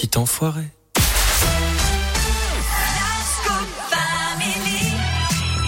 petit enfoiré.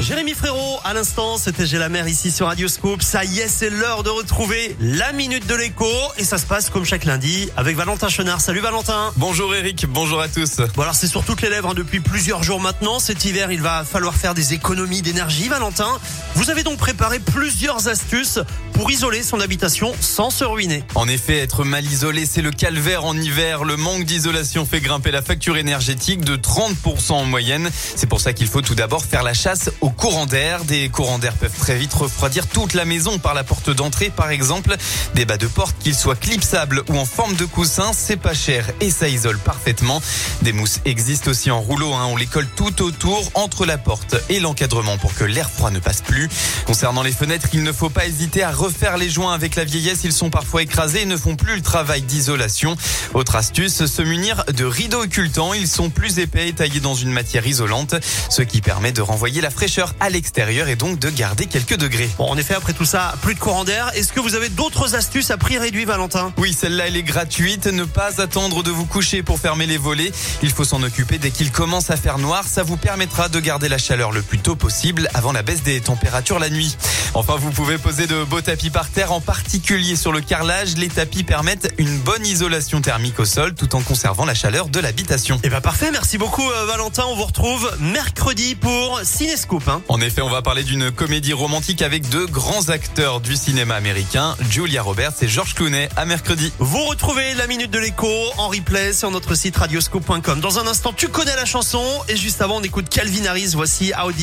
Jérémy Frérot, à l'instant, c'était J'ai la mer ici sur Radio Scoop. Ça y est, c'est l'heure de retrouver la minute de l'écho. Et ça se passe comme chaque lundi avec Valentin Chenard. Salut Valentin. Bonjour Eric, bonjour à tous. Bon alors c'est sur toutes les lèvres hein, depuis plusieurs jours maintenant. Cet hiver, il va falloir faire des économies d'énergie, Valentin. Vous avez donc préparé plusieurs astuces pour isoler son habitation sans se ruiner. En effet, être mal isolé, c'est le calvaire en hiver. Le manque d'isolation fait grimper la facture énergétique de 30% en moyenne. C'est pour ça qu'il faut tout d'abord faire la chasse aux courants d'air. Des courants d'air peuvent très vite refroidir toute la maison par la porte d'entrée, par exemple. Des bas de porte, qu'ils soient clipsables ou en forme de coussin, c'est pas cher et ça isole parfaitement. Des mousses existent aussi en rouleau. Hein. On les colle tout autour, entre la porte et l'encadrement pour que l'air froid ne passe plus. Concernant les fenêtres, il ne faut pas hésiter à refaire les joints avec la vieillesse. Ils sont parfois écrasés et ne font plus le travail d'isolation. Autre astuce, se munir de rideaux occultants. Ils sont plus épais et taillés dans une matière isolante, ce qui permet de renvoyer la fraîcheur à l'extérieur et donc de garder quelques degrés. Bon, en effet, après tout ça, plus de courant d'air. Est-ce que vous avez d'autres astuces à prix réduit, Valentin? Oui, celle-là, elle est gratuite. Ne pas attendre de vous coucher pour fermer les volets. Il faut s'en occuper dès qu'il commence à faire noir. Ça vous permettra de garder la chaleur le plus tôt possible avant la baisse des températures la nuit. Enfin, vous pouvez poser de beaux tapis par terre, en particulier sur le carrelage. Les tapis permettent une bonne isolation thermique au sol tout en conservant la chaleur de l'habitation. Eh ben parfait, merci beaucoup euh, Valentin. On vous retrouve mercredi pour Cinescoop. En effet, on va parler d'une comédie romantique avec deux grands acteurs du cinéma américain, Julia Roberts et George Clooney, à mercredi. Vous retrouvez la minute de l'écho en replay sur notre site radioscoop.com. Dans un instant, tu connais la chanson et juste avant, on écoute Calvin Harris. Voici Audi.